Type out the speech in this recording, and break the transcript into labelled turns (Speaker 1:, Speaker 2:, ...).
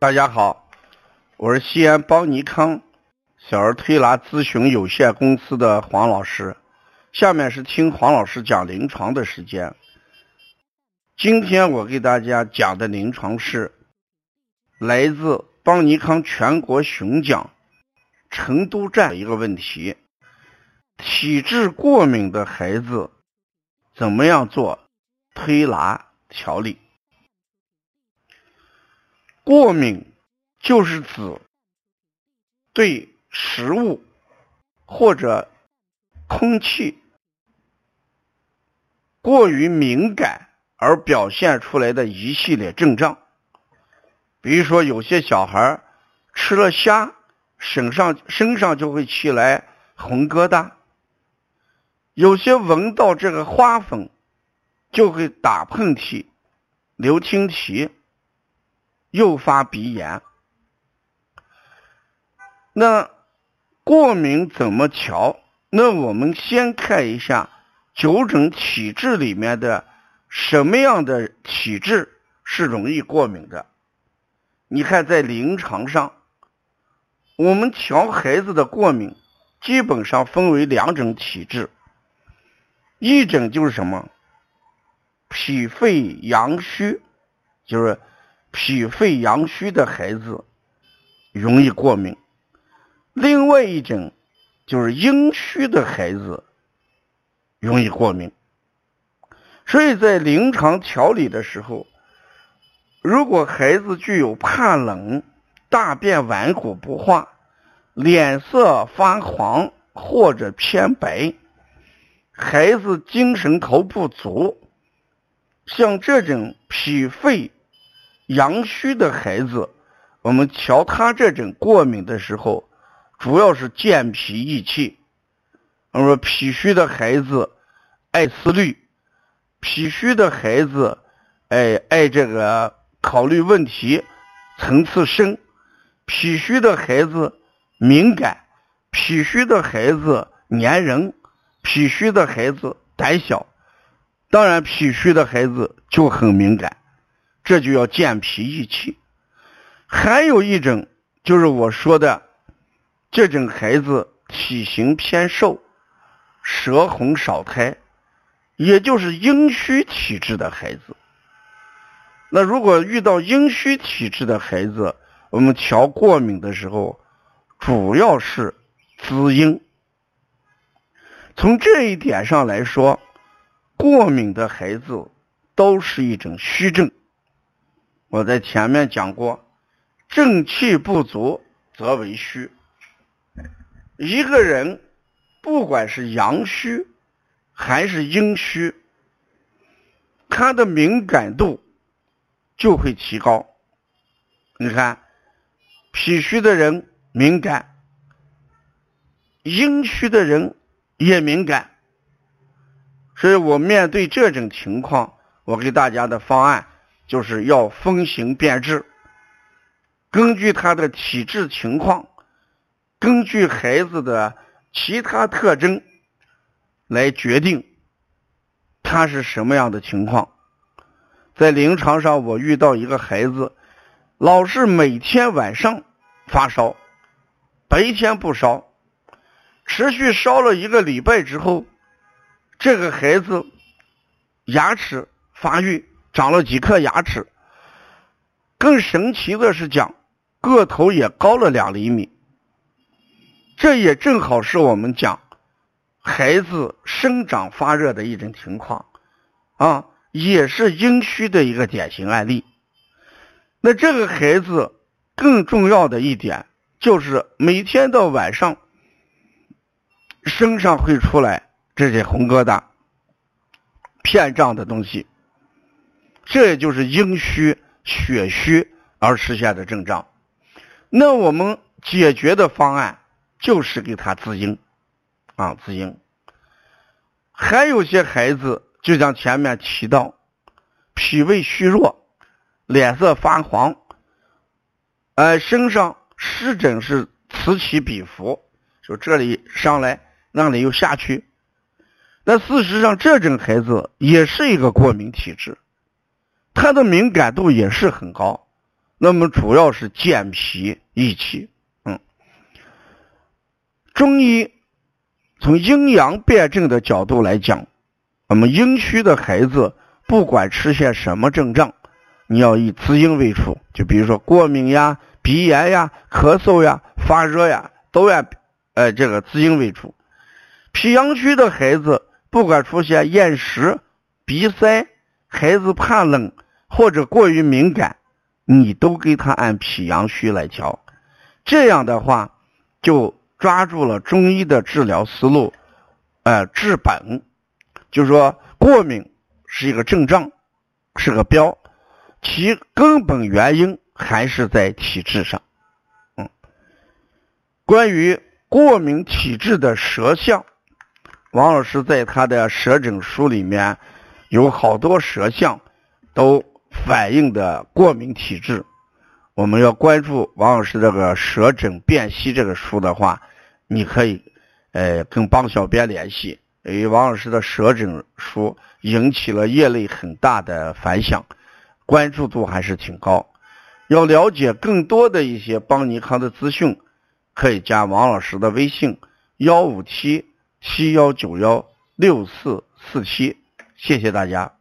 Speaker 1: 大家好，我是西安邦尼康小儿推拿咨询有限公司的黄老师。下面是听黄老师讲临床的时间。今天我给大家讲的临床是来自邦尼康全国巡讲成都站的一个问题：体质过敏的孩子怎么样做推拿调理？过敏就是指对食物或者空气过于敏感而表现出来的一系列症状。比如说，有些小孩吃了虾，身上身上就会起来红疙瘩；有些闻到这个花粉就会打喷嚏、流清涕。诱发鼻炎，那过敏怎么调？那我们先看一下九种体质里面的什么样的体质是容易过敏的。你看，在临床上，我们调孩子的过敏，基本上分为两种体质，一种就是什么，脾肺阳虚，就是。脾肺阳虚的孩子容易过敏，另外一种就是阴虚的孩子容易过敏。所以在临床调理的时候，如果孩子具有怕冷、大便顽固不化、脸色发黄或者偏白，孩子精神头不足，像这种脾肺。阳虚的孩子，我们调他这种过敏的时候，主要是健脾益气。我们说脾虚的孩子爱思虑，脾虚的孩子哎爱这个考虑问题层次深，脾虚的孩子敏感，脾虚的孩子粘人，脾虚的孩子胆小，当然脾虚的孩子就很敏感。这就要健脾益气，还有一种就是我说的这种孩子体型偏瘦，舌红少苔，也就是阴虚体质的孩子。那如果遇到阴虚体质的孩子，我们调过敏的时候，主要是滋阴。从这一点上来说，过敏的孩子都是一种虚症。我在前面讲过，正气不足则为虚。一个人不管是阳虚还是阴虚，他的敏感度就会提高。你看，脾虚的人敏感，阴虚的人也敏感。所以我面对这种情况，我给大家的方案。就是要分型辨质，根据他的体质情况，根据孩子的其他特征来决定他是什么样的情况。在临床上，我遇到一个孩子，老是每天晚上发烧，白天不烧，持续烧了一个礼拜之后，这个孩子牙齿发育。长了几颗牙齿，更神奇的是讲个头也高了两厘米，这也正好是我们讲孩子生长发热的一种情况啊，也是阴虚的一个典型案例。那这个孩子更重要的一点就是每天到晚上身上会出来这些红疙瘩、片状的东西。这也就是阴虚血虚而实现的症状。那我们解决的方案就是给他滋阴啊，滋阴。还有些孩子，就像前面提到，脾胃虚弱，脸色发黄，呃，身上湿疹是此起彼伏，就这里上来，那里又下去。那事实上，这种孩子也是一个过敏体质。他的敏感度也是很高，那么主要是健脾益气。嗯，中医从阴阳辩证的角度来讲，我们阴虚的孩子不管出现什么症状，你要以滋阴为主。就比如说过敏呀、鼻炎呀、咳嗽呀、发热呀，都要呃这个滋阴为主。脾阳虚的孩子，不管出现厌食、鼻塞、孩子怕冷或者过于敏感，你都给他按脾阳虚来调。这样的话，就抓住了中医的治疗思路，呃，治本，就是说过敏是一个症状，是个标，其根本原因还是在体质上。嗯，关于过敏体质的舌象。王老师在他的舌诊书里面有好多舌象，都反映的过敏体质。我们要关注王老师这个舌诊辨析这个书的话，你可以呃跟帮小编联系。因为王老师的舌诊书引起了业内很大的反响，关注度还是挺高。要了解更多的一些邦尼康的资讯，可以加王老师的微信幺五七。七幺九幺六四四七，谢谢大家。